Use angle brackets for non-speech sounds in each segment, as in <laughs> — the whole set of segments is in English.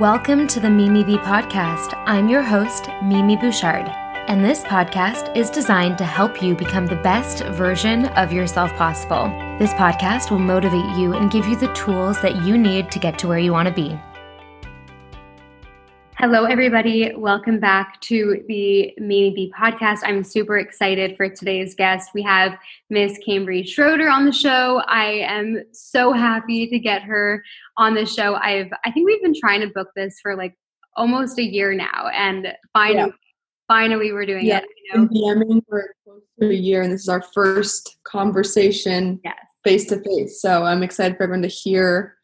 Welcome to the Mimi Bee podcast. I'm your host, Mimi Bouchard, and this podcast is designed to help you become the best version of yourself possible. This podcast will motivate you and give you the tools that you need to get to where you want to be. Hello, everybody. Welcome back to the Bee podcast. I'm super excited for today's guest. We have Miss Cambrie Schroder on the show. I am so happy to get her on the show. I've I think we've been trying to book this for like almost a year now, and finally, yeah. finally, we're doing yeah. it. You know? DMing for close to a year, and this is our first conversation face to face. So I'm excited for everyone to hear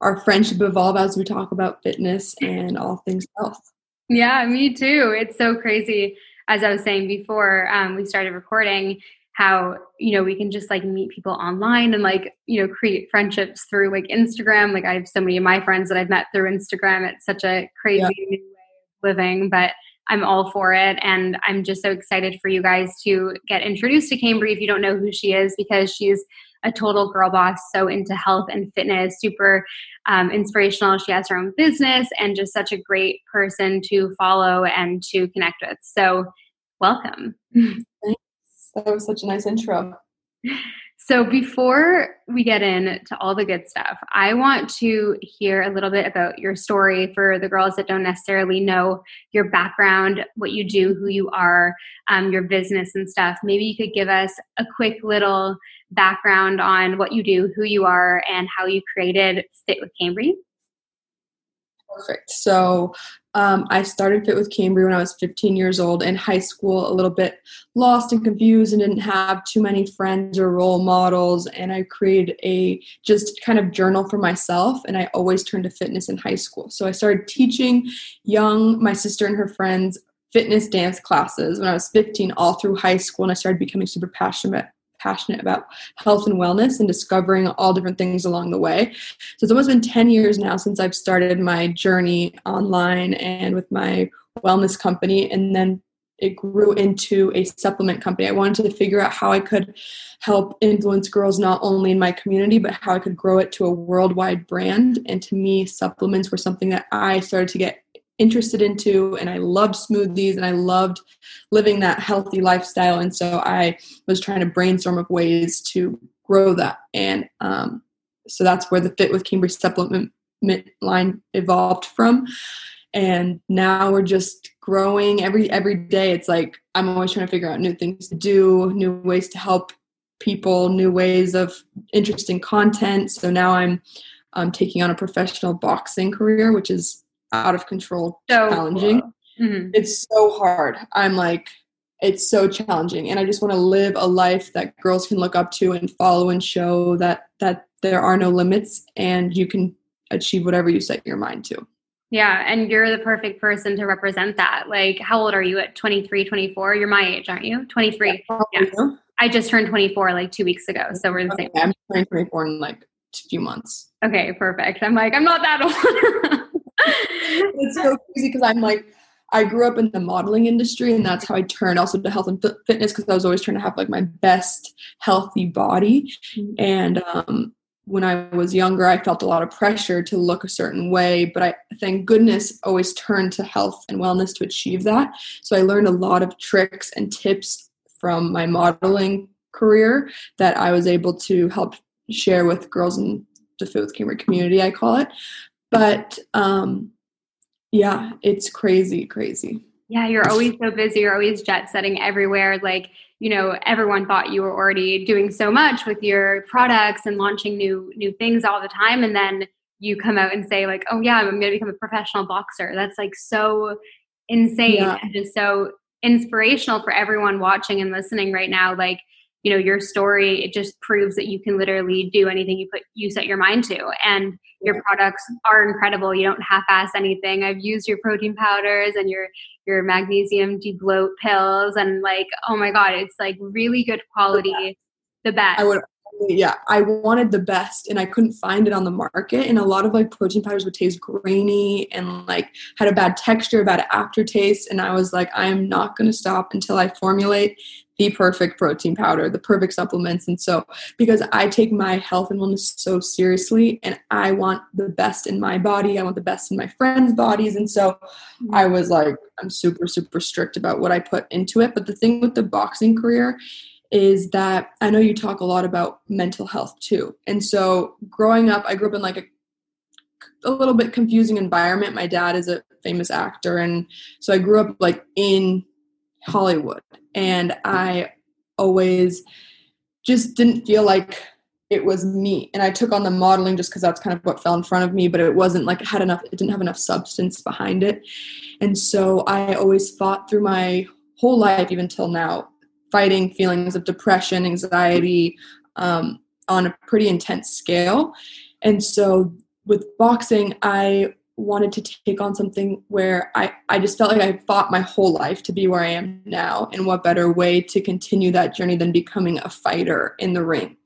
our friendship evolve as we talk about fitness and all things health. Yeah, me too. It's so crazy. As I was saying before um, we started recording, how you know we can just like meet people online and like you know create friendships through like Instagram. Like I have so many of my friends that I've met through Instagram. It's such a crazy yeah. new way of living, but I'm all for it. And I'm just so excited for you guys to get introduced to Cambrie if you don't know who she is, because she's a total girl boss, so into health and fitness, super um, inspirational. She has her own business and just such a great person to follow and to connect with. So, welcome. Thanks. <laughs> That was such a nice intro. <laughs> So, before we get into all the good stuff, I want to hear a little bit about your story for the girls that don't necessarily know your background, what you do, who you are, um, your business and stuff. Maybe you could give us a quick little background on what you do, who you are, and how you created Fit with Cambrie. Perfect. So um, I started Fit with Cambrie when I was 15 years old in high school, a little bit lost and confused and didn't have too many friends or role models. And I created a just kind of journal for myself. And I always turned to fitness in high school. So I started teaching young, my sister and her friends, fitness dance classes when I was 15 all through high school. And I started becoming super passionate passionate about health and wellness and discovering all different things along the way. So it's almost been 10 years now since I've started my journey online and with my wellness company. And then it grew into a supplement company. I wanted to figure out how I could help influence girls not only in my community, but how I could grow it to a worldwide brand. And to me, supplements were something that I started to get interested into and I loved smoothies and I loved living that healthy lifestyle. And so I was trying to brainstorm of ways to grow that. And um, so that's where the fit with Cambrie supplement line evolved from. And now we're just growing every every day. It's like I'm always trying to figure out new things to do new ways to help people new ways of interesting content. So now I'm um, taking on a professional boxing career which is out of control, so challenging. Cool. Mm-hmm. It's so hard. I'm like, it's so challenging, and I just want to live a life that girls can look up to and follow and show that that there are no limits and you can achieve whatever you set your mind to. Yeah, and you're the perfect person to represent that. Like, how old are you at 23, 24? You're my age, aren't you? 23. Yeah. yeah. I just turned 24 like two weeks ago, so we're the okay, same. I'm turning 24 in like a few months. Okay, perfect. I'm like, I'm not that <laughs> old. It's so crazy because I'm like, I grew up in the modeling industry, and that's how I turned also to health and fitness because I was always trying to have like my best healthy body. Mm-hmm. And um, when I was younger, I felt a lot of pressure to look a certain way, but I thank goodness always turned to health and wellness to achieve that. So I learned a lot of tricks and tips from my modeling career that I was able to help share with girls in the Fit with Cambrie community, I call it. But um, yeah, it's crazy, crazy. Yeah, you're always so busy. You're always jet setting everywhere. Like, you know, everyone thought you were already doing so much with your products and launching new new things all the time. And then you come out and say, like, oh yeah, I'm gonna become a professional boxer. That's like so insane yeah. and just so inspirational for everyone watching and listening right now. Like, you know your story it just proves that you can literally do anything you put you set your mind to and your products are incredible. You don't half-ass anything. I've used your protein powders and your your magnesium debloat pills and like oh my god it's like really good quality the best. I would yeah i wanted the best and i couldn't find it on the market and a lot of like protein powders would taste grainy and like had a bad texture bad aftertaste and i was like i'm not going to stop until i formulate the perfect protein powder, the perfect supplements. And so, because I take my health and wellness so seriously and I want the best in my body, I want the best in my friends' bodies. And so. I was like, I'm super, super strict about what I put into it. But the thing with the boxing career is that I know you talk a lot about mental health too. And so, growing up, I grew up in like a a little bit confusing environment. My dad is a famous actor and so I grew up like in Hollywood and I always just didn't feel like it was me. And i took on the modeling just because that's kind of what fell in front of me but it wasn't like it had enough it didn't have enough substance behind it. And so i always fought through my whole life even till now fighting feelings of depression anxiety um, on a pretty intense scale. And so with boxing i wanted to take on something where I, I just felt like I fought my whole life to be where I am now. And what better way to continue that journey than becoming a fighter in the ring?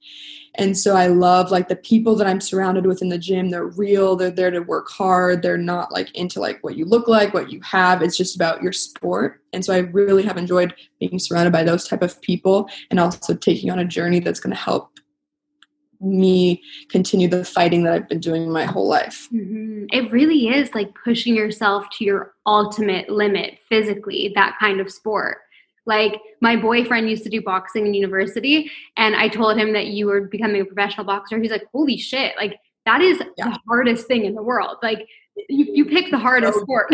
And so I love like the people that I'm surrounded with in the gym. They're real. They're there to work hard. They're not like into like what you look like, what you have. It's just about your sport. And so I really have enjoyed being surrounded by those type of people and also taking on a journey that's going to help me continue the fighting that I've been doing my whole life. Mm-hmm. It really is like pushing yourself to your ultimate limit physically, that kind of sport. Like my boyfriend used to do boxing in university, and I told him that you were becoming a professional boxer. He's like, "Holy shit! Like that is yeah. the hardest thing in the world. Like you, you pick the hardest oh, sport."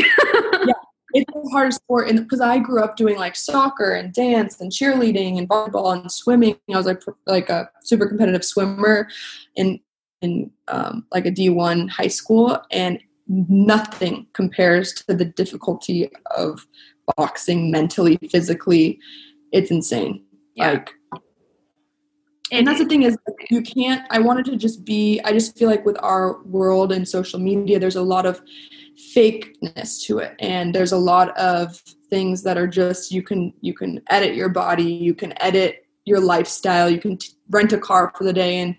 yeah, it's the hardest sport and because i grew up doing like soccer and dance and cheerleading and volleyball and swimming. I was like like a super competitive swimmer in in um, like a d1 high school and nothing compares to the difficulty of boxing mentally physically. It's insane. Yeah. like and that's the thing is you can't i wanted to just be i just feel like with our world and social media there's a lot of fakeness to it. And there's a lot of things that are just you can you can edit your body you can edit your lifestyle you can t- rent a car for the day and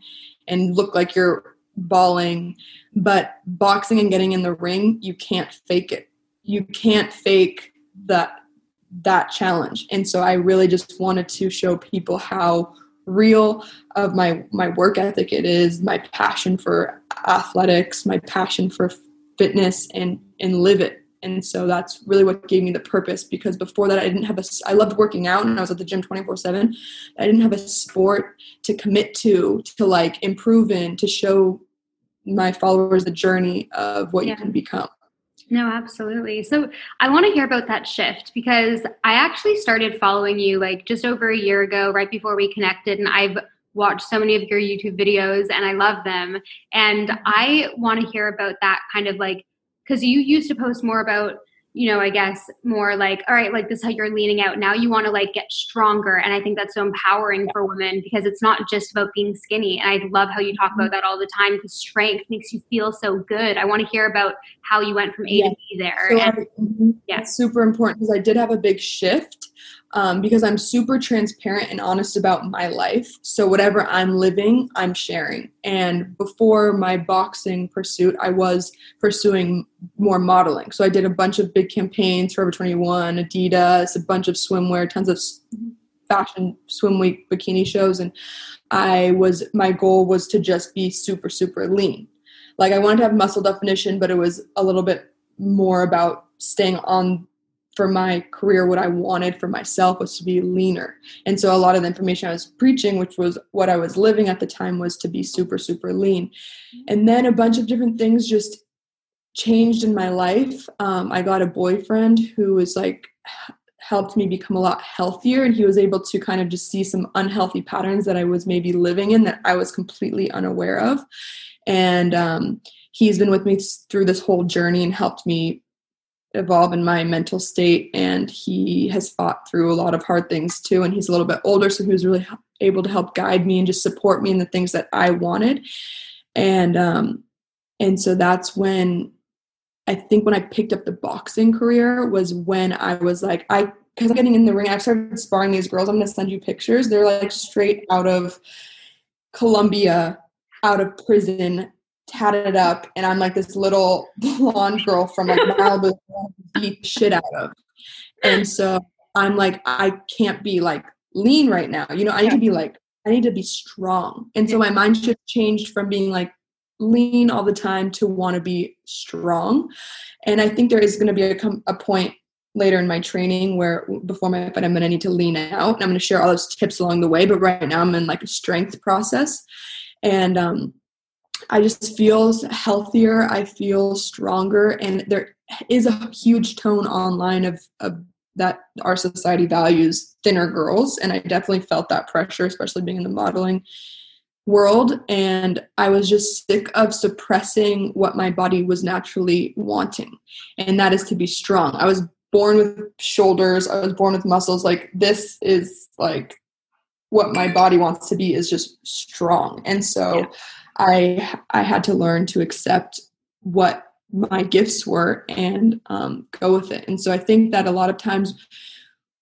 and look like you're bawling. But boxing and getting in the ring you can't fake it. You can't fake that that challenge. And so i really just wanted to show people how real of my my work ethic. It is my passion for athletics my passion for fitness and and live it. And so that's really what gave me the purpose because before that i didn't have a i loved working out and i was at the gym 24 7 i didn't have a sport to commit to to like improve in to show my followers the journey of what yeah. you can become no, absolutely. So I want to hear about that shift because I actually started following you like just over a year ago, right before we connected, and I've watched so many of your YouTube videos and I love them. And I want to hear about that kind of like, because you used to post more about you know, I guess more like, all right, like this is how you're leaning out. Now you want to like get stronger. And I think that's so empowering for women because it's not just about being skinny. And I love how you talk about mm-hmm. that all the time because strength makes you feel so good. I want to hear about how you went from A yeah. to B there. So and, I, mm-hmm. yeah. super important because I did have a big shift um, because I'm super transparent and honest about my life. So whatever I'm living, I'm sharing. And before my boxing pursuit, I was pursuing more modeling. So I did a bunch of big campaigns, Forever 21, Adidas, a bunch of swimwear, tons of fashion swim week bikini shows. And I was, my goal was to just be super, super lean. Like I wanted to have muscle definition, but it was a little bit more about staying on for my career, what I wanted for myself was to be leaner. And so a lot of the information I was preaching, which was what I was living at the time, was to be super, super lean. And then a bunch of different things just changed in my life. Um, I got a boyfriend who was like, helped me become a lot healthier and he was able to kind of just see some unhealthy patterns that i was maybe living in that i was completely unaware of and um, he's been with me through this whole journey and helped me evolve in my mental state and he has fought through a lot of hard things too and he's a little bit older so he was really able to help guide me and just support me in the things that i wanted. And um and so that's when i think when i picked up the boxing career was when i was like i because i'm getting in the ring i started sparring these girls i'm going to send you pictures. They're like straight out of colombia out of prison tatted it up and I'm like this little blonde girl from like Malibu beat shit out of. And so I'm like, I can't be like lean right now. You know, I need to be like, I need to be strong. And so my mind shift changed from being like lean all the time to want to be strong. And I think there is going to be a, a point later in my training where before my fight I'm going to need to lean out and I'm going to share all those tips along the way. But right now I'm in like a strength process. And um, I just feel healthier. I feel stronger. And there is a huge tone online of, of that our society values thinner girls. And I definitely felt that pressure, especially being in the modeling world. And I was just sick of suppressing what my body was naturally wanting. And that is to be strong. I was born with shoulders, I was born with muscles. Like, this is like what my body wants to be is just strong. And so, yeah I I had to learn to accept what my gifts were and um, go with it. And so I think that a lot of times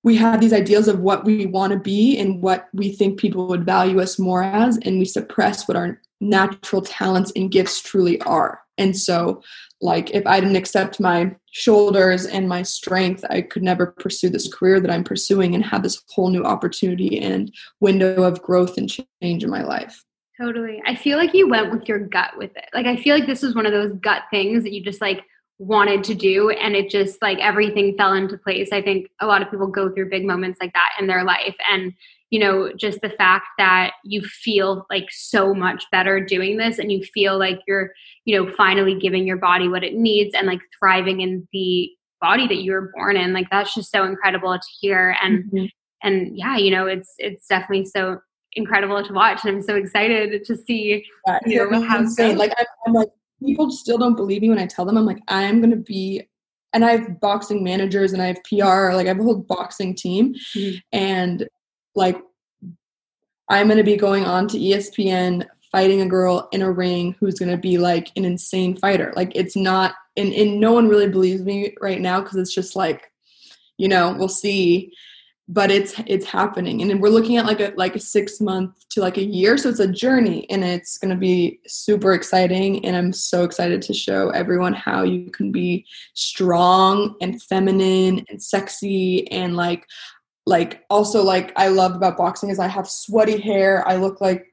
we have these ideals of what we want to be and what we think people would value us more as, and we suppress what our natural talents and gifts truly are. And so, like, if I didn't accept my shoulders and my strength, I could never pursue this career that I'm pursuing and have this whole new opportunity and window of growth and change in my life. Totally. I feel like you went with your gut with it. Like I feel like this was one of those gut things that you just like wanted to do and it just like everything fell into place. I think a lot of people go through big moments like that in their life and you know just the fact that you feel like so much better doing this and you feel like you're you know finally giving your body what it needs and like thriving in the body that you were born in like that's just so incredible to hear and mm-hmm. and yeah you know it's it's definitely so incredible to watch and i'm so excited to see yeah, you know, how insane. like I'm, I'm, like people still don't believe me when i tell them. I'm like i'm gonna be and i have boxing managers and i have pr like i have a whole boxing team. Mm-hmm. and like i'm gonna be going on to espn fighting a girl in a ring who's gonna be like an insane fighter. Like it's not and, and no one really believes me right now because it's just like you know we'll see but it's it's happening. And we're looking at like a like a six month to like a year. So it's a journey and it's going to be super exciting. And i'm so excited to show everyone how you can be strong and feminine and sexy and like like also like i love about boxing is i have sweaty hair. I look like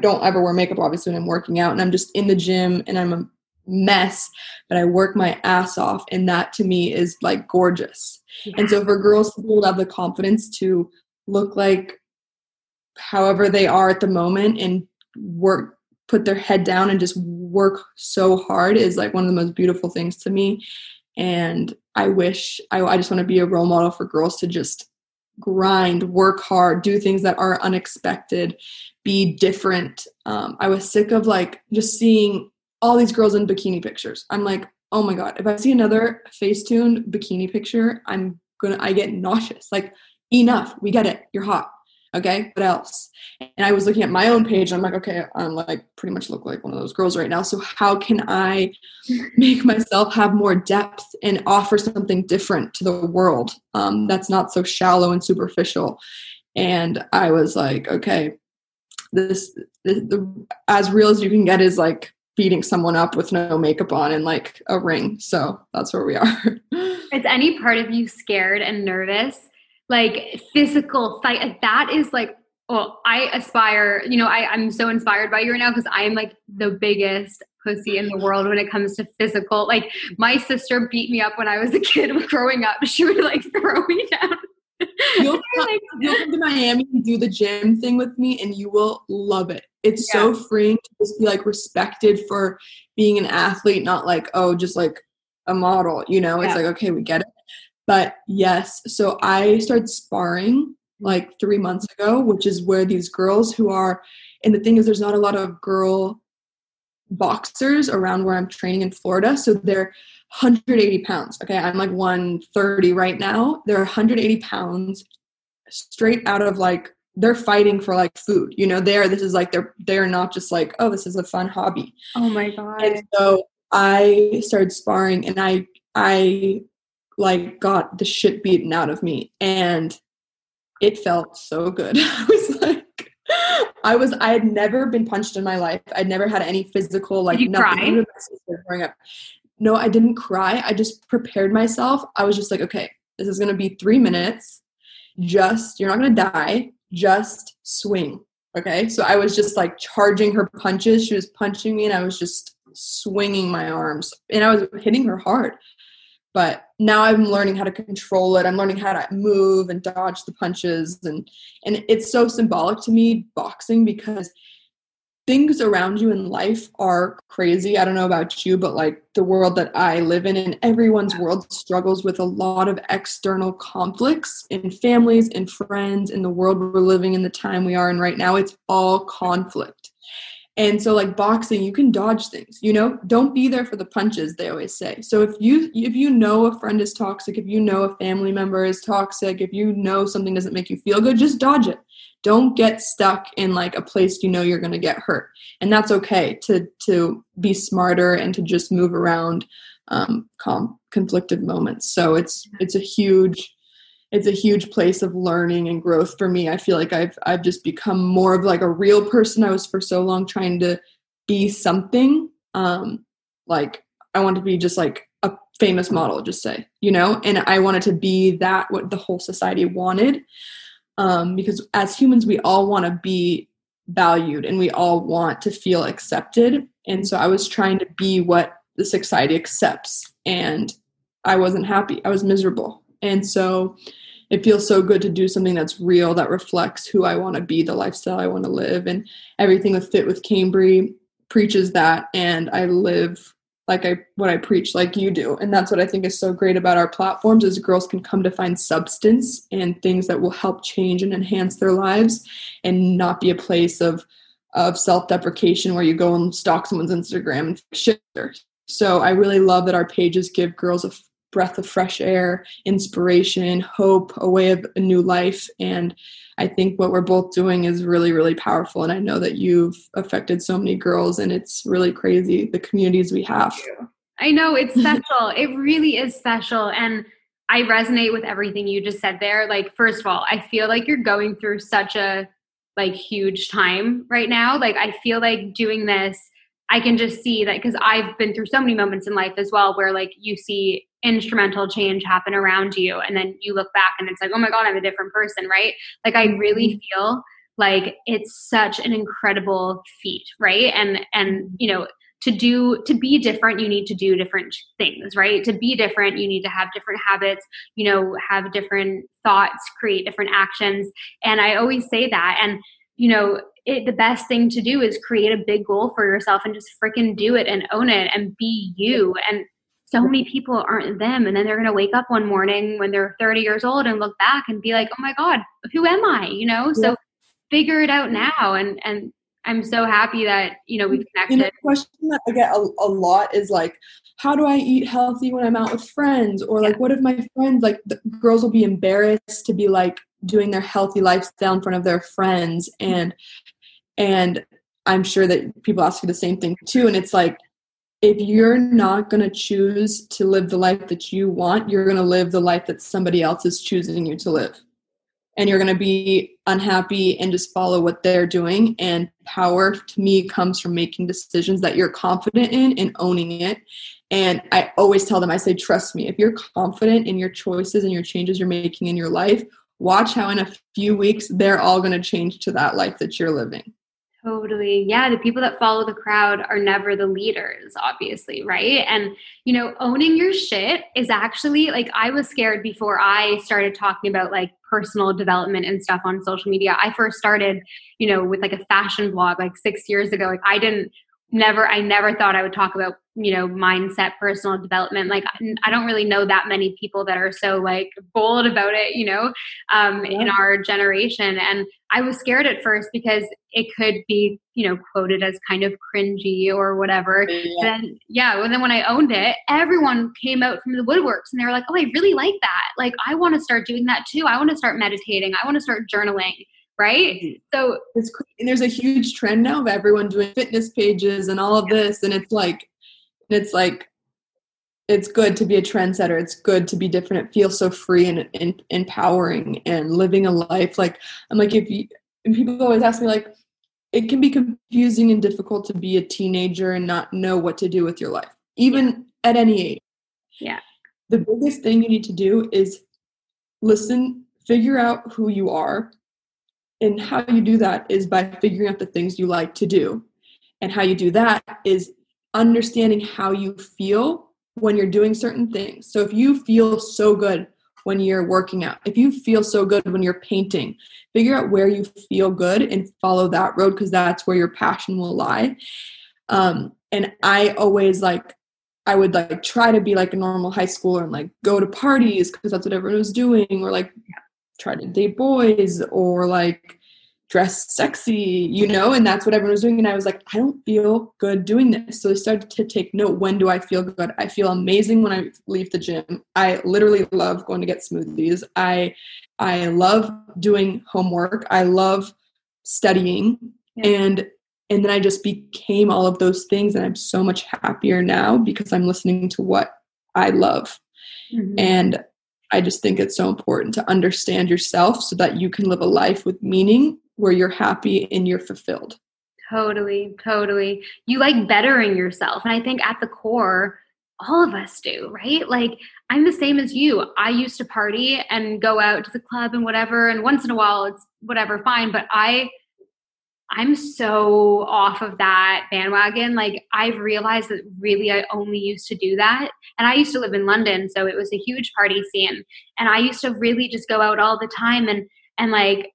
don't ever wear makeup obviously when i'm working out. And i'm just in the gym and i'm a mess but i work my ass off and that to me is like gorgeous yeah. and so for girls to have the confidence to look like however they are at the moment and work put their head down and just work so hard is like one of the most beautiful things to me and i wish i, I just want to be a role model for girls to just grind work hard do things that are unexpected be different um, i was sick of like just seeing all these girls in bikini pictures. I'm like, oh my god, if I see another Facetune bikini picture, I'm gonna I get nauseous. Like, enough. We get it. You're hot. Okay, what else? And I was looking at my own page and I'm like, okay, I'm like pretty much look like one of those girls right now. So how can I <laughs> make myself have more depth and offer something different to the world um, that's not so shallow and superficial? And I was like, okay, this the, the as real as you can get is like beating someone up with no makeup on and like a ring. So that's where we are. <laughs> is any part of you scared and nervous? Like physical fight, that is like, oh I aspire, you know, I, I'm so inspired by you right now because I am like the biggest pussy in the world when it comes to physical. Like my sister beat me up when I was a kid <laughs> growing up. She would like throw me <laughs> down You'll <laughs> come, you'll come to Miami and do the gym thing with me, and you will love it. It's yeah. so freeing to just be like respected for being an athlete, not like oh, just like a model. You know, it's like okay, we get it. But yes, so I started sparring like three months ago, which is where these girls who are, and the thing is, there's not a lot of girl boxers around where I'm training in Florida, so they're 180 pounds. Okay, I'm like 130 right now. They're 180 pounds straight out of like they're fighting for like food. You know, they're this is like they're they're not just like, oh, this is a fun hobby. Oh my god. And so I started sparring and I I like got the shit beaten out of me and it felt so good. <laughs> I was like I was I had never been punched in my life. I'd never had any physical like Did you nothing. Cry? Growing up no, I didn't cry. I just prepared myself. I was just like, okay, this is going to be three minutes. just you're not going to die just swing okay so i was just like charging her punches she was punching me and i was just swinging my arms and i was hitting her hard but now i'm learning how to control it i'm learning how to move and dodge the punches and and it's so symbolic to me boxing because things around you in life are crazy. I don't know about you, but like the world that I live in and everyone's world struggles with a lot of external conflicts in families and friends in the world we're living in the time we are in right now. It's all conflict. And so like boxing, you can dodge things, you know, don't be there for the punches, they always say. So if you if you know a friend is toxic, if you know a family member is toxic, if you know something doesn't make you feel good, just dodge it don't get stuck in like a place you know you're going to get hurt. And that's okay to to be smarter and to just move around um, com- conflicted moments. So it's it's a huge it's a huge place of learning and growth for me. I feel like i've i've just become more of like a real person. I was for so long trying to be something um like i want to be just like a famous model just say you know? And i wanted to be that what the whole society wanted um, because as humans we all want to be valued and we all want to feel accepted. And so i was trying to be what the society accepts and i wasn't happy. I was miserable. And so it feels so good to do something that's real that reflects who i want to be the lifestyle i want to live. And everything with fit with cambrie preaches that. And i live like I what I preach like you do. And that's what I think is so great about our platforms is girls can come to find substance and things that will help change and enhance their lives and not be a place of of self-deprecation where you go and stalk someone's Instagram and shit. So I really love that our pages give girls a breath of fresh air, inspiration, hope, a way of a new life and I think what we're both doing is really, really powerful. And I know that you've affected so many girls, and it's really crazy the communities we have. I know it's special. it really is special. And I resonate with everything you just said there. Like, first of all, I feel like you're going through such a like huge time right now. Like, I feel like doing this, I can just see that because I've been through so many moments in life as well where like you see instrumental change happen around you and then you look back and it's like oh my god i'm a different person right like i really mm-hmm. feel like it's such an incredible feat right and and mm-hmm. you know to do to be different you need to do different things right to be different you need to have different habits you know have different thoughts create different actions and i always say that and you know it, the best thing to do is create a big goal for yourself and just freaking do it and own it and be you. And so many people aren't them. And then they're going to wake up one morning when they're 30 years old and look back and be like oh my god who am i? You know? Yeah. so figure it out now. And and i'm so happy that you know we've connected you know, question that i get a, a, lot is like how do i eat healthy when i'm out with friends? Or like yeah. what if my friends like the girls will be embarrassed to be like doing their healthy lifestyle in front of their friends. Mm-hmm. And and i'm sure that people ask you the same thing too and it's like if you're not going to choose to live the life that you want, you're going to live the life that somebody else is choosing you to live. And you're going to be unhappy and just follow what they're doing. And power to me comes from making decisions that you're confident in and owning it. And I always tell them, I say, trust me, if you're confident in your choices and your changes you're making in your life, watch how in a few weeks they're all going to change to that life that you're living. Totally. Yeah. The people that follow the crowd are never the leaders, obviously. Right. And, you know, owning your shit is actually like I was scared before I started talking about like personal development and stuff on social media. I first started, you know, with like a fashion blog like six years ago. Like I didn't never i never thought i would talk about you know mindset personal development like i don't really know that many people that are so like bold about it you know um, yeah. in our generation and i was scared at first because it could be you know quoted as kind of cringy or whatever yeah. then yeah and then when i owned it everyone came out from the woodworks and they were like oh i really like that like i want to start doing that too i want to start meditating i want to start journaling right? Mm-hmm. So it's and there's a huge trend now of everyone doing fitness pages and all of this, and it's like, it's like, it's good to be a trendsetter. It's good to be different. It feels so free and, and empowering and living a life. Like I'm like, if you, and people always ask me like, it can be confusing and difficult to be a teenager and not know what to do with your life, even yeah. at any age. Yeah. The biggest thing you need to do is listen figure out who you are. And how you do that is by figuring out the things you like to do. And how you do that is understanding how you feel when you're doing certain things. So if you feel so good when you're working out, if you feel so good when you're painting, figure out where you feel good and follow that road because that's where your passion will lie. Um, and I always like I would like try to be like a normal high schooler and like go to parties because that's what everyone was doing, or like try to date boys, or like dress sexy, you know, and that's what everyone was doing. And I was like, I don't feel good doing this. So I started to take note when do I feel good? I feel amazing when I leave the gym. I literally love going to get smoothies. I I love doing homework. I love studying. Yeah. And and then I just became all of those things and I'm so much happier now because I'm listening to what I love. Mm-hmm. And I just think it's so important to understand yourself so that you can live a life with meaning where you're happy and you're fulfilled. Totally, totally. You like bettering yourself. And I think at the core, all of us do, right? Like, I'm the same as you. I used to party and go out to the club and whatever. And once in a while, it's whatever, fine. But I, I'm so off of that bandwagon. Like, I've realized that really I only used to do that. And I used to live in London, so it was a huge party scene. And I used to really just go out all the time and, and like,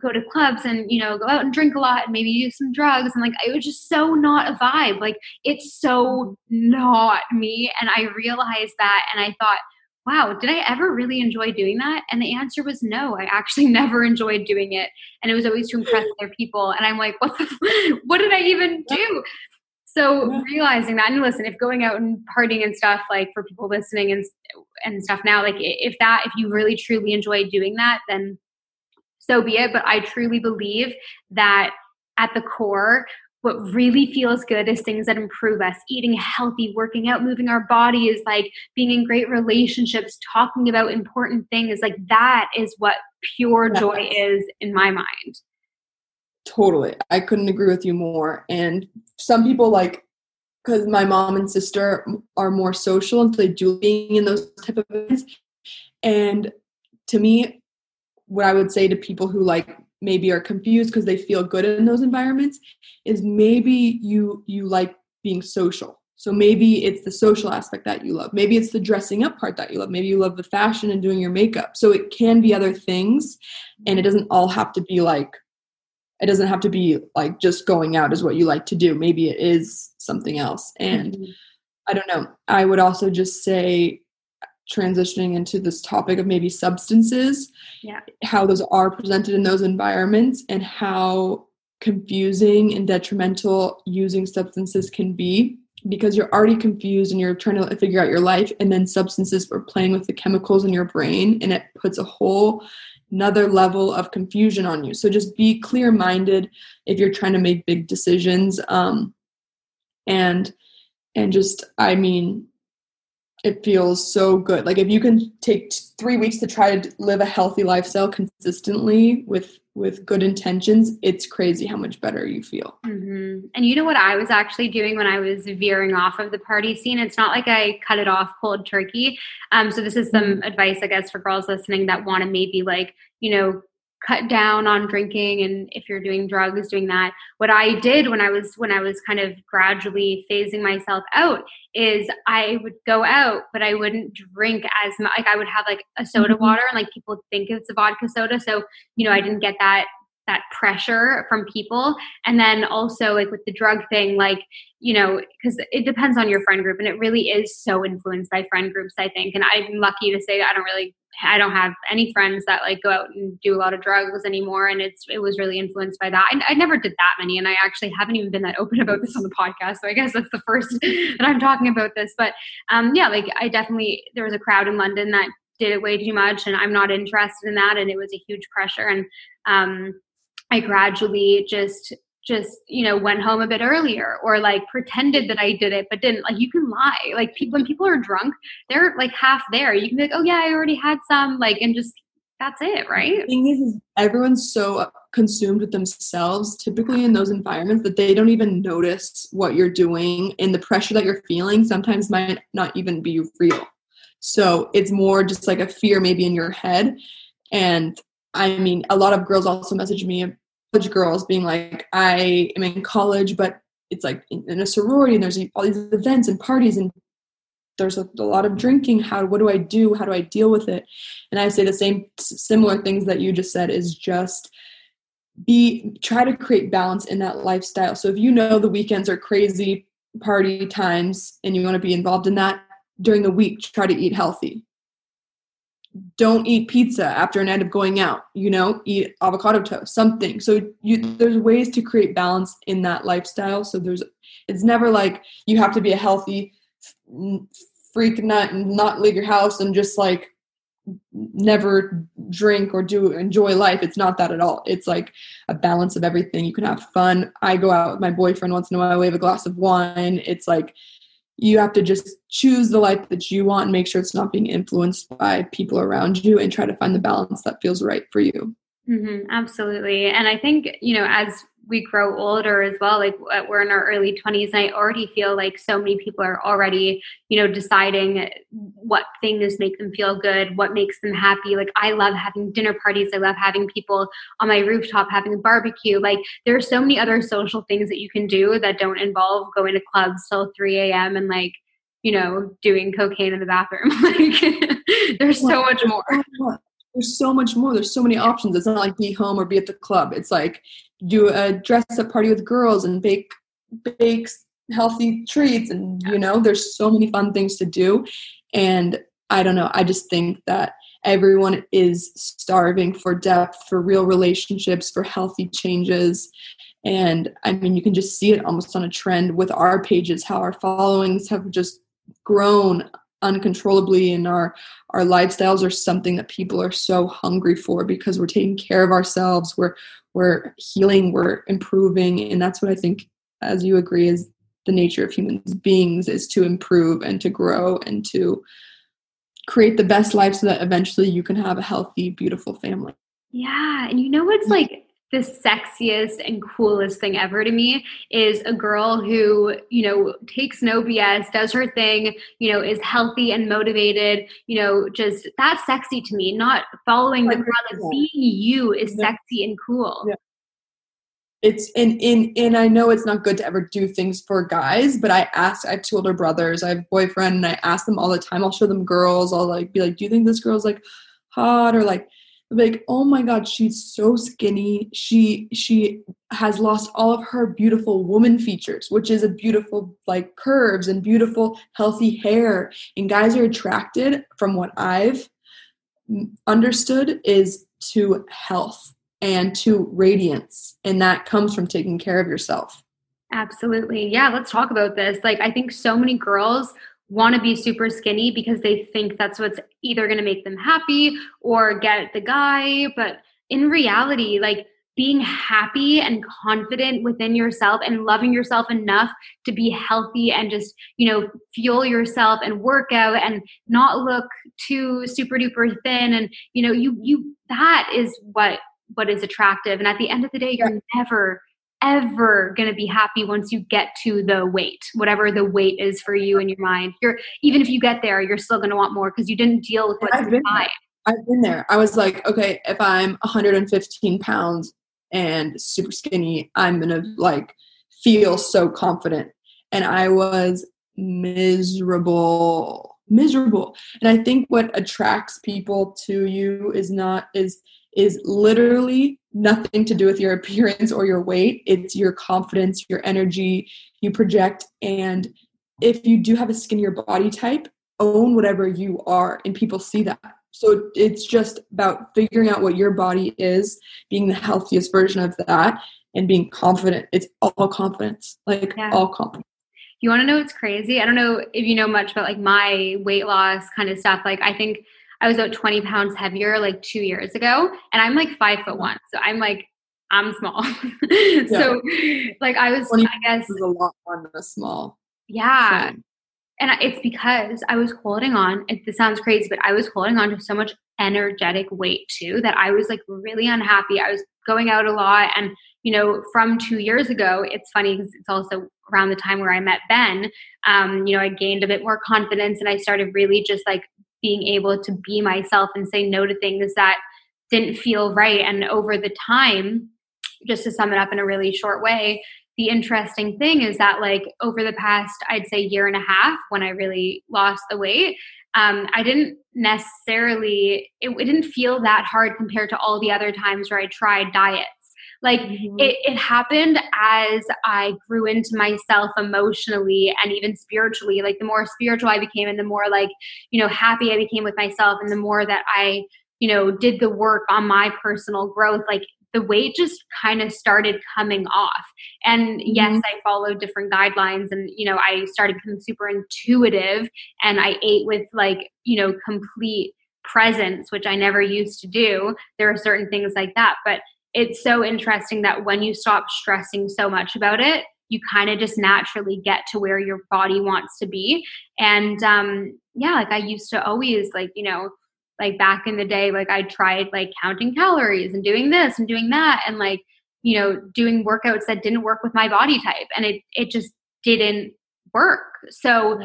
go to clubs and you know go out and drink a lot and maybe use some drugs. And like it was just so not a vibe. Like it's so not me. And i realized that and i thought wow did i ever really enjoy doing that? And the answer was no i actually <laughs> never enjoyed doing it. And it was always to impress <laughs> other people. And i'm like what the <laughs> what did i even do? So realizing that and listen if going out and partying and stuff like for people listening and and stuff now like if that if you really truly enjoy doing that then so be it. But I truly believe that at the core, what really feels good is things that improve us. Eating healthy working out moving our bodies like being in great relationships talking about important things like that is what pure joy is in my mind. Totally. I couldn't agree with you more and some people like because my mom and sister are more social and so they do being in those type of events and to me what I would say to people who like maybe are confused because they feel good in those environments is maybe you you like being social. So maybe it's the social aspect that you love. Maybe it's the dressing up part that you love. Maybe you love the fashion and doing your makeup. So it can be other things and it doesn't all have to be like it doesn't have to be like just going out is what you like to do. Maybe it is something else. And mm-hmm. I don't know. I would also just say transitioning into this topic of maybe substances, yeah. how those are presented in those environments, and how confusing and detrimental using substances can be because you're already confused and you're trying to figure out your life and then substances are playing with the chemicals in your brain and it puts a whole another level of confusion on you so just be clear minded if you're trying to make big decisions um, and and just i mean it feels so good. Like if you can take t- three weeks to try to live a healthy lifestyle consistently with with good intentions, it's crazy how much better you feel. Mm-hmm. And you know what I was actually doing when I was veering off of the party scene? It's not like I cut it off cold turkey. Um, so this is some mm-hmm. advice, I guess, for girls listening that want to maybe like you know cut down on drinking and if you're doing drugs doing that. What i did when i was when i was kind of gradually phasing myself out is i would go out but i wouldn't drink as much like i would have like a soda mm-hmm. water and like people think it's a vodka soda so you know i didn't get that that pressure from people. And then also like with the drug thing like you know because it depends on your friend group and it really is so influenced by friend groups i think. And i'm lucky to say i don't really I don't have any friends that like go out and do a lot of drugs anymore, and it's it was really influenced by that. I, I, never did that many, and I actually haven't even been that open about this on the podcast. So I guess that's the first <laughs> that I'm talking about this. But um, yeah, like I definitely there was a crowd in London that did it way too much, and I'm not interested in that, and it was a huge pressure. And um, I gradually just just you know went home a bit earlier or like pretended that i did it but didn't. Like you can lie. Like people when people are drunk they're like half there. You can be like oh yeah i already had some like and just that's it right? the thing is, is everyone's so consumed with themselves typically in those environments that they don't even notice what you're doing and the pressure that you're feeling sometimes might not even be real. So it's more just like a fear maybe in your head. And I mean, a lot of girls also message me, girls being like, I am in college, but it's like in a sorority and there's all these events and parties and there's a, a, lot of drinking. How what do i do? How do i deal with it? And i say the same similar things that you just said is just be try to create balance in that lifestyle. So if you know the weekends are crazy party times and you want to be involved in that during the week try to eat healthy don't eat pizza after a night of going out you know eat avocado toast something. So you there's ways to create balance in that lifestyle. So there's it's never like you have to be a healthy freak nut and not leave your house and just like never drink or do enjoy life. It's not that at all. It's like a balance of everything. You can have fun. I go out with my boyfriend once in a while. We have a glass of wine. It's like you have to just choose the life that you want and make sure it's not being influenced by people around you and try to find the balance that feels right for you. Mm-hmm, absolutely. And i think you know as we grow older as well like uh, we're in our early 20s and i already feel like so many people are already you know deciding what things make them feel good what makes them happy like i love having dinner parties i love having people on my rooftop having a barbecue like there are so many other social things that you can do that don't involve going to clubs till 3 a.m and like you know doing cocaine in the bathroom <laughs> like there's so much more there's so much more. There's so many options. It's not like be home or be at the club. It's like do a dress up party with girls and bake bake healthy treats and you know there's so many fun things to do. And i don't know i just think that everyone is starving for depth for real relationships for healthy changes. And i mean you can just see it almost on a trend with our pages how our followings have just grown uncontrollably and our our lifestyles are something that people are so hungry for because we're taking care of ourselves. We're we're healing we're improving and that's what i think as you agree is the nature of human beings is to improve and to grow and to create the best life so that eventually you can have a healthy beautiful family. Yeah and you know what's like the sexiest and coolest thing ever to me is a girl who, you know, takes no BS, does her thing, you know, is healthy and motivated, you know, just that's sexy to me. Not following the crowd, like being you is yeah. sexy and cool. Yeah. It's in in and I know it's not good to ever do things for guys, but I ask I have two older brothers, I have a boyfriend, and I ask them all the time. I'll show them girls, I'll like be like, Do you think this girl's like hot or like like oh my god she's so skinny. She she has lost all of her beautiful woman features which is a beautiful like curves and beautiful healthy hair. And guys are attracted from what i've understood is to health and to radiance. And that comes from taking care of yourself. Absolutely. Yeah let's talk about this. Like i think so many girls want to be super skinny because they think that's what's either going to make them happy or get the guy. But in reality, like being happy and confident within yourself and loving yourself enough to be healthy and just, you know, fuel yourself and work out and not look too super duper thin. And, you know, you, you, that is what, what is attractive. And at the end of the day, you're never ever going to be happy once you get to the weight, whatever the weight is for you in your mind. You're even if you get there, you're still going to want more because you didn't deal with what's I've inside. I've been there. I was like, okay, if I'm 115 pounds and super skinny, I'm going to like feel so confident. And I was miserable, miserable. And I think what attracts people to you is not, is, is literally nothing to do with your appearance or your weight. It's your confidence, your energy you project. And if you do have a skinnier body type, own whatever you are, and people see that. So it's just about figuring out what your body is, being the healthiest version of that, and being confident. It's all confidence, like yeah. all confidence. You want to know what's crazy? I don't know if you know much about like my weight loss kind of stuff. Like I think I was about 20 pounds heavier like two years ago, and I'm like five foot one. So I'm like, I'm small. <laughs> yeah. So like I was, I guess, a lot on the small. Yeah. And it's because I was holding on. It, this sounds crazy, but I was holding on to so much energetic weight too that I was like really unhappy. I was going out a lot. And, you know, from two years ago, it's funny because it's also around the time where I met Ben. Um, you know, I gained a bit more confidence and I started really just like being able to be myself and say no to things that didn't feel right. And over the time, just to sum it up in a really short way, the interesting thing is that like over the past i'd say year and a half when i really lost the weight um, i didn't necessarily it, it, didn't feel that hard compared to all the other times where i tried diets like mm-hmm. it, it happened as i grew into myself emotionally and even spiritually like the more spiritual i became and the more like you know happy i became with myself and the more that i you know did the work on my personal growth like the weight just kind of started coming off. And mm-hmm. yes, I followed different guidelines and, you know, I started becoming super intuitive and I ate with like, you know, complete presence, which I never used to do. There are certain things like that. But it's so interesting that when you stop stressing so much about it, you kind of just naturally get to where your body wants to be. And um, yeah, like I used to always like, you know, like back in the day like i tried like counting calories and doing this and doing that and like you know doing workouts that didn't work with my body type and it it just didn't work so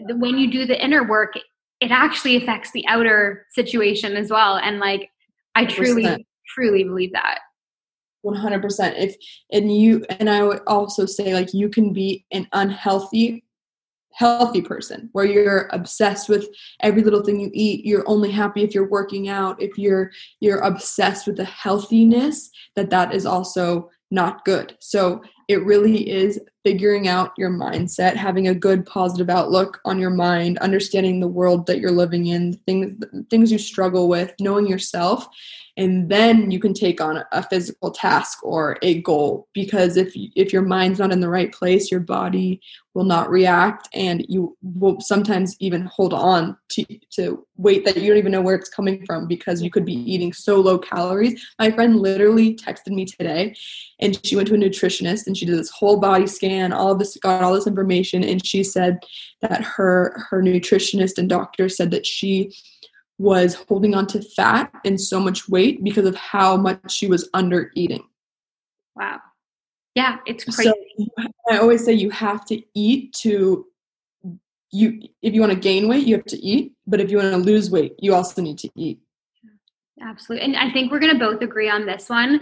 when you do the inner work it actually affects the outer situation as well and like i truly 100%. Truly believe that. 100% if and you and i would also say like you can be an unhealthy healthy person where you're obsessed with every little thing you eat. You're only happy if you're working out. If you're you're obsessed with the healthiness that that is also not good. So it really is figuring out your mindset having a good positive outlook on your mind understanding the world that you're living in things things you struggle with knowing yourself and then you can take on a physical task or a goal. Because if if your mind's not in the right place your body will not react and you will sometimes even hold on to, to weight that you don't even know where it's coming from because you could be eating so low calories. My friend literally texted me today and she went to a nutritionist and she did this whole body scan all this got all this information and she said that her her nutritionist and doctor said that she was holding on to fat and so much weight because of how much she was under eating. Wow. Yeah, it's crazy. So I always say you have to eat to you if you want to gain weight, you have to eat, but if you want to lose weight, you also need to eat. Absolutely. And I think we're going to both agree on this one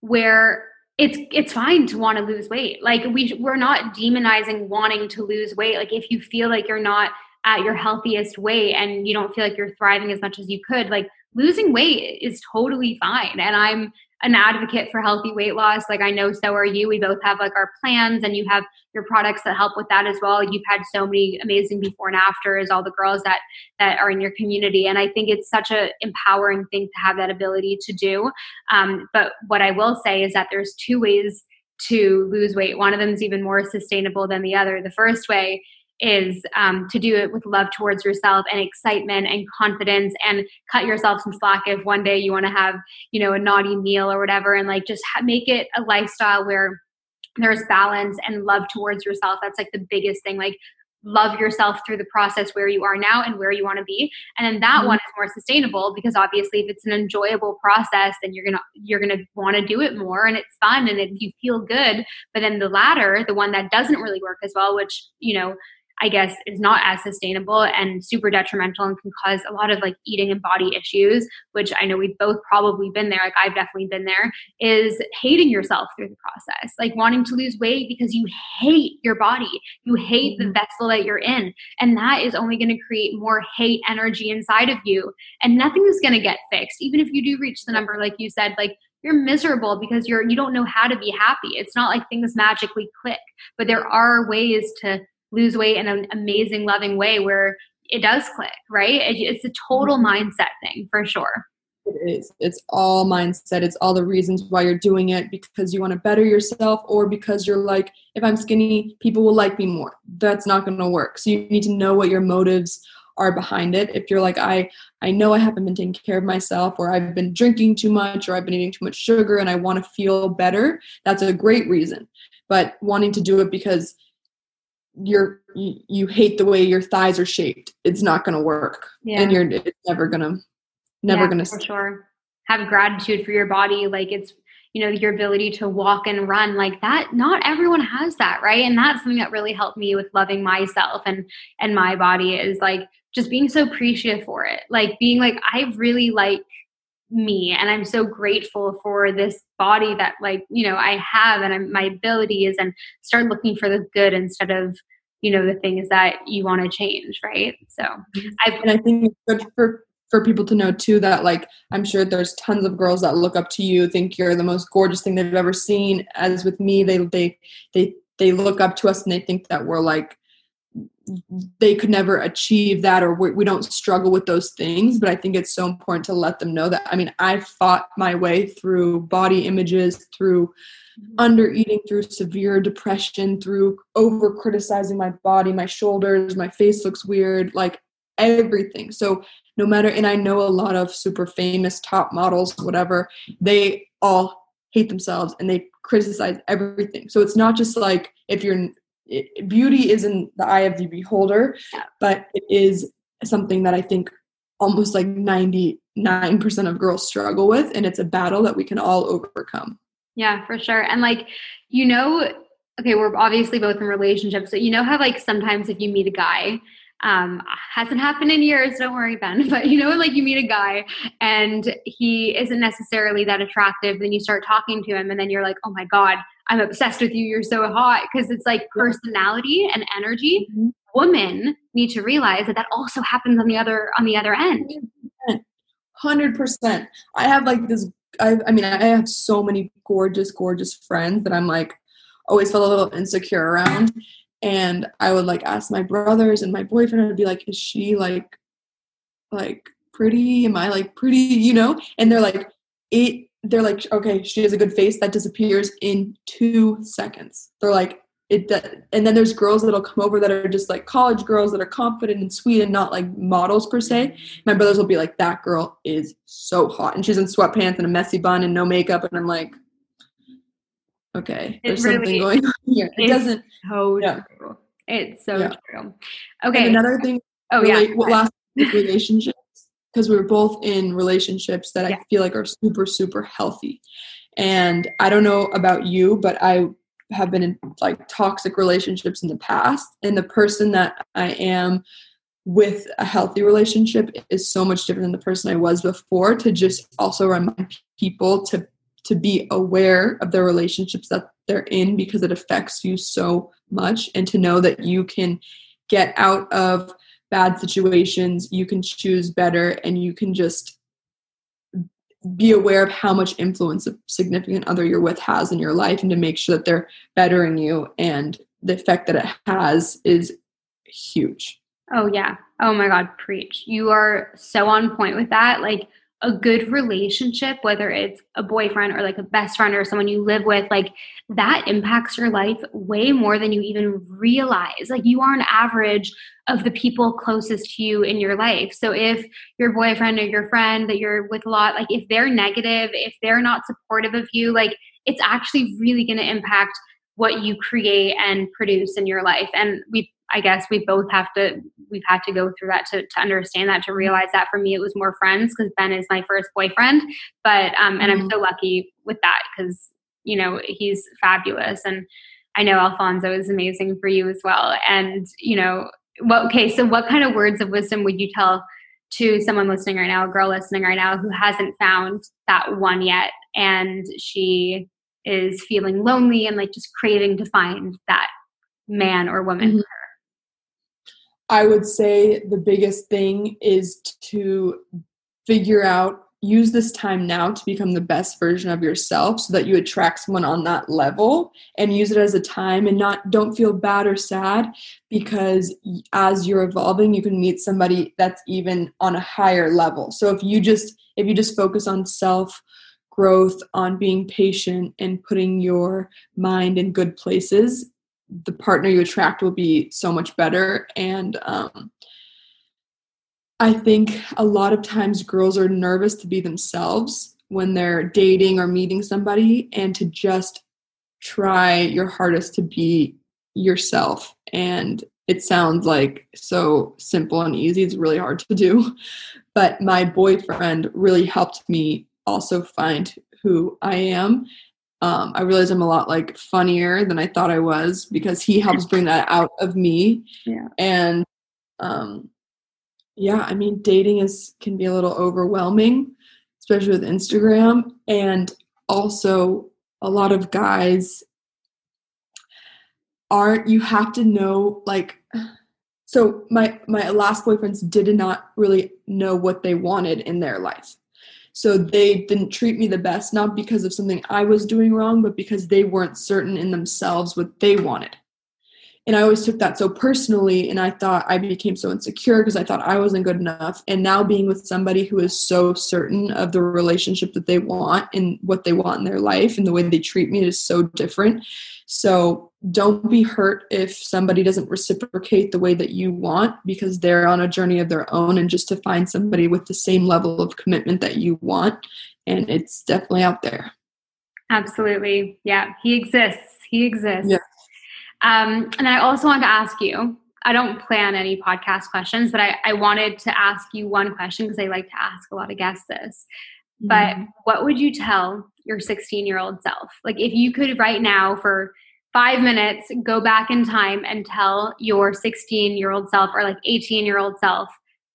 where it's it's fine to want to lose weight. Like we we're not demonizing wanting to lose weight. Like if you feel like you're not at your healthiest weight and you don't feel like you're thriving as much as you could, like losing weight is totally fine. And I'm an advocate for healthy weight loss. Like I know so are you. We both have like our plans and you have your products that help with that as well. You've had so many amazing before and afters, all the girls that that are in your community. And I think it's such a empowering thing to have that ability to do. Um, but what I will say is that there's two ways to lose weight. One of them is even more sustainable than the other. The first way is um, to do it with love towards yourself and excitement and confidence and cut yourself some slack if one day you want to have you know a naughty meal or whatever and like just ha- make it a lifestyle where there's balance and love towards yourself. That's like the biggest thing like love yourself through the process where you are now and where you want to be. And then that mm-hmm. one is more sustainable because obviously if it's an enjoyable process then you're gonna you're gonna want to do it more and it's fun and if you feel good. But then the latter the one that doesn't really work as well which you know I guess is not as sustainable and super detrimental and can cause a lot of like eating and body issues, which I know we've both probably been there. Like I've definitely been there, is hating yourself through the process, like wanting to lose weight because you hate your body. You hate mm-hmm. the vessel that you're in. And that is only going to create more hate energy inside of you. And nothing is going to get fixed. Even if you do reach the number, like you said, like you're miserable because you're you don't know how to be happy. It's not like things magically click, but there are ways to lose weight in an amazing, loving way where it does click, right? It's a total mm-hmm. mindset thing for sure. It is. It's all mindset. It's all the reasons why you're doing it because you want to better yourself or because you're like, if I'm skinny, people will like me more. That's not going to work. So you need to know what your motives are behind it. If you're like, I, I know I haven't been taking care of myself or I've been drinking too much or I've been eating too much sugar and I want to feel better, that's a great reason. But wanting to do it because you're you, you hate the way your thighs are shaped. It's not going to work yeah. and you're it's never going to never yeah, going to for sure. Have gratitude for your body. Like it's you know your ability to walk and run. Like that not everyone has that right? And that's something that really helped me with loving myself and and my body is like just being so appreciative for it. Like being like i really like me and i'm so grateful for this body that like you know i have and I'm, my abilities and start looking for the good instead of you know the things that you want to change right so mm-hmm. i and i think it's good for for people to know too that like i'm sure there's tons of girls that look up to you think you're the most gorgeous thing they've ever seen as with me they they they they look up to us and they think that we're like they could never achieve that or we, we don't struggle with those things but i think it's so important to let them know that i mean i fought my way through body images through mm-hmm. under eating through severe depression through over criticizing my body my shoulders my face looks weird like everything so no matter and i know a lot of super famous top models whatever they all hate themselves and they criticize everything so it's not just like if you're it, beauty is in the eye of the beholder, yeah. but it is something that I think almost like 99% of girls struggle with. And it's a battle that we can all overcome. Yeah, for sure. And like, you know, okay, we're obviously both in relationships. So you know how like sometimes if you meet a guy um hasn't happened in years don't worry ben <laughs> but you know like you meet a guy and he isn't necessarily that attractive then you start talking to him and then you're like oh my god i'm obsessed with you you're so hot because it's like personality and energy. Mm-hmm. women need to realize that that also happens on the other on the other end. 100% i have like this I, I mean i have so many gorgeous gorgeous friends that i'm like always felt a little insecure around and I would like ask my brothers and my boyfriend I'd be like, is she like like pretty? Am I like pretty? You know? And they're like, it they're like, okay, she has a good face that disappears in two seconds. They're like, it and then there's girls that'll come over that are just like college girls that are confident and sweet and not like models per se. My brothers will be like, that girl is so hot. And she's in sweatpants and a messy bun and no makeup. And I'm like, okay, there's really, something going on here. It doesn't. So yeah. true. It's so yeah. true. Okay. And another thing. Oh yeah. Last relationships because we were both in relationships that yeah. I feel like are super super healthy, and I don't know about you, but I have been in like toxic relationships in the past, and the person that I am with a healthy relationship is so much different than the person I was before to just also remind people to to be aware of the relationships that they're in because it affects you so much and to know that you can get out of bad situations you can choose better and you can just be aware of how much influence a significant other you're with has in your life and to make sure that they're bettering you and the effect that it has is huge. Oh yeah. Oh my god preach. You are so on point with that. Like a good relationship, whether it's a boyfriend or like a best friend or someone you live with, like that impacts your life way more than you even realize. Like you are an average of the people closest to you in your life. So if your boyfriend or your friend that you're with a lot, like if they're negative, if they're not supportive of you, like it's actually really going to impact what you create and produce in your life. And we I guess we both have to we've had to go through that to, to understand that to mm-hmm. realize that for me it was more friends because Ben is my first boyfriend but um and mm-hmm. I'm so lucky with that because you know he's fabulous and I know Alfonso is amazing for you as well and you know what okay so what kind of words of wisdom would you tell to someone listening right now a girl listening right now who hasn't found that one yet and she is feeling lonely and like just craving to find that man or woman mm-hmm. I would say the biggest thing is to figure out use this time now to become the best version of yourself so that you attract someone on that level and use it as a time and not don't feel bad or sad because as you're evolving you can meet somebody that's even on a higher level. So if you just if you just focus on self growth on being patient and putting your mind in good places the partner you attract will be so much better. And um, i think a lot of times girls are nervous to be themselves when they're dating or meeting somebody and to just try your hardest to be yourself. And it sounds like so simple and easy it's really hard to do <laughs> but my boyfriend really helped me also find who i am um, I realize I'm a lot like funnier than I thought I was because he helps bring that out of me. Yeah. And um, yeah, I mean, dating is can be a little overwhelming, especially with Instagram. And also, a lot of guys aren't, you have to know, like, so my my last boyfriends did not really know what they wanted in their life so they didn't treat me the best not because of something i was doing wrong but because they weren't certain in themselves what they wanted and I always took that so personally, and I thought I became so insecure because I thought I wasn't good enough. And now being with somebody who is so certain of the relationship that they want and what they want in their life and the way they treat me is so different. So don't be hurt if somebody doesn't reciprocate the way that you want because they're on a journey of their own and just to find somebody with the same level of commitment that you want. And it's definitely out there. Absolutely. Yeah. He exists. He exists. Yeah. Um, and I also want to ask you I don't plan any podcast questions, but I, I wanted to ask you one question because I like to ask a lot of guests this. Mm-hmm. But what would you tell your 16 year old self? Like, if you could right now for five minutes go back in time and tell your 16 year old self or like 18 year old self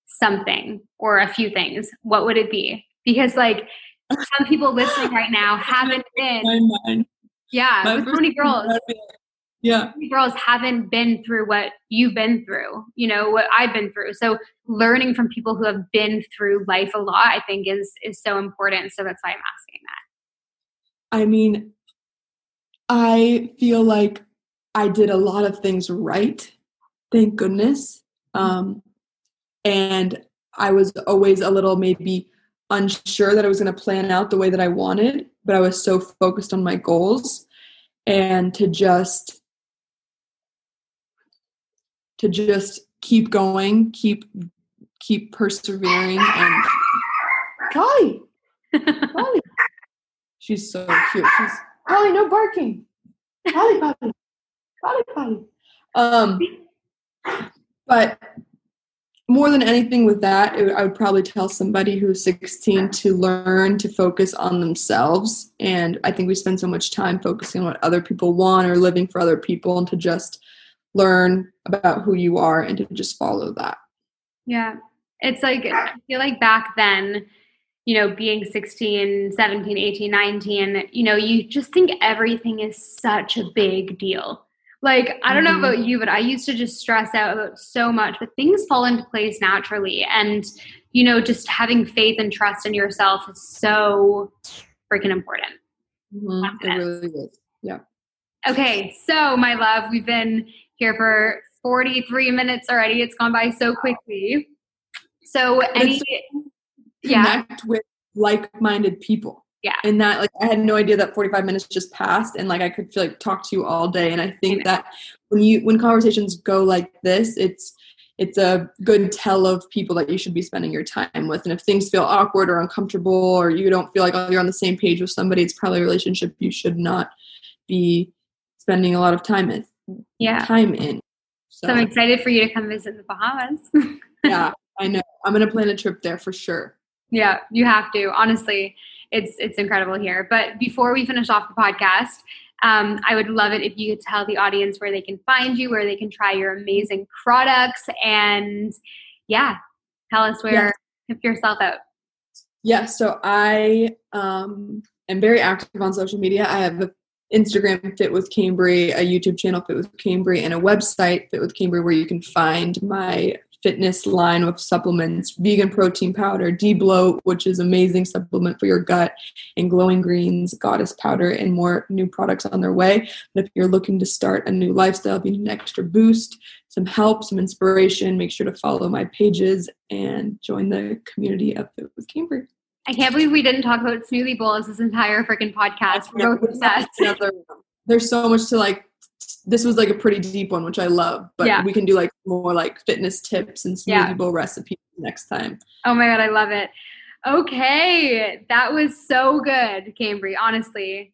something or a few things, what would it be? Because, like, some people listening right now <laughs> haven't been. Yeah, My with so many girls. yeah. Many girls haven't been through what you've been through you know what i've been through. So learning from people who have been through life a lot i think is is so important. So that's why i'm asking that. I mean i feel like i did a lot of things right thank goodness um and i was always a little maybe unsure that i was going to plan out the way that i wanted but i was so focused on my goals and to just to just keep going, keep keep persevering and Polly. Polly. <laughs> She's so cute. She's Polly, no barking. Polly, Polly. Polly, Polly. Um but more than anything with that, it, I would probably tell somebody who's 16 to learn to focus on themselves. And I think we spend so much time focusing on what other people want or living for other people and to just learn about who you are and to just follow that. Yeah. It's like, I feel like back then, you know, being 16, 17, 18, 19, you know, you just think everything is such a big deal. Like, I don't know about mm-hmm. you, but I used to just stress out about so much, but things fall into place naturally. And, you know, just having faith and trust in yourself is so freaking important. Mm-hmm. It really is. Yeah. Okay. So, my love, we've been here for 43 minutes already. It's gone by so quickly. So any yeah. connect with like-minded people. Yeah. And that like I had no idea that 45 minutes just passed and like I could feel like talk to you all day. And I think that when you when conversations go like this, it's it's a good tell of people that you should be spending your time with. And if things feel awkward or uncomfortable or you don't feel like you're on the same page with somebody, it's probably a relationship you should not be spending a lot of time with yeah. time in. So. so I'm excited for you to come visit the Bahamas. <laughs> yeah, I know. I'm gonna plan a trip there for sure. Yeah, you have to. Honestly, it's it's incredible here. But before we finish off the podcast, um, I would love it if you could tell the audience where they can find you, where they can try your amazing products, and yeah, tell us where yeah. yourself out. Yeah, so I um, am very active on social media. I have a Instagram Fit with Cambrie, a YouTube channel Fit with Cambrie, and a website Fit with Cambrie where you can find my fitness line of supplements, vegan protein powder, D-bloat, which is amazing supplement for your gut, and glowing greens, goddess powder, and more new products on their way. But if you're looking to start a new lifestyle, if you need an extra boost, some help, some inspiration, make sure to follow my pages and join the community of Fit with Cambrie. I can't believe we didn't talk about smoothie bowls this entire freaking podcast. We're both obsessed. There's so much to like. This was like a pretty deep one, which I love. But yeah. we can do like more like fitness tips and smoothie yeah. bowl recipes next time. Oh my god, I love it. Okay, that was so good, Cambrie. Honestly,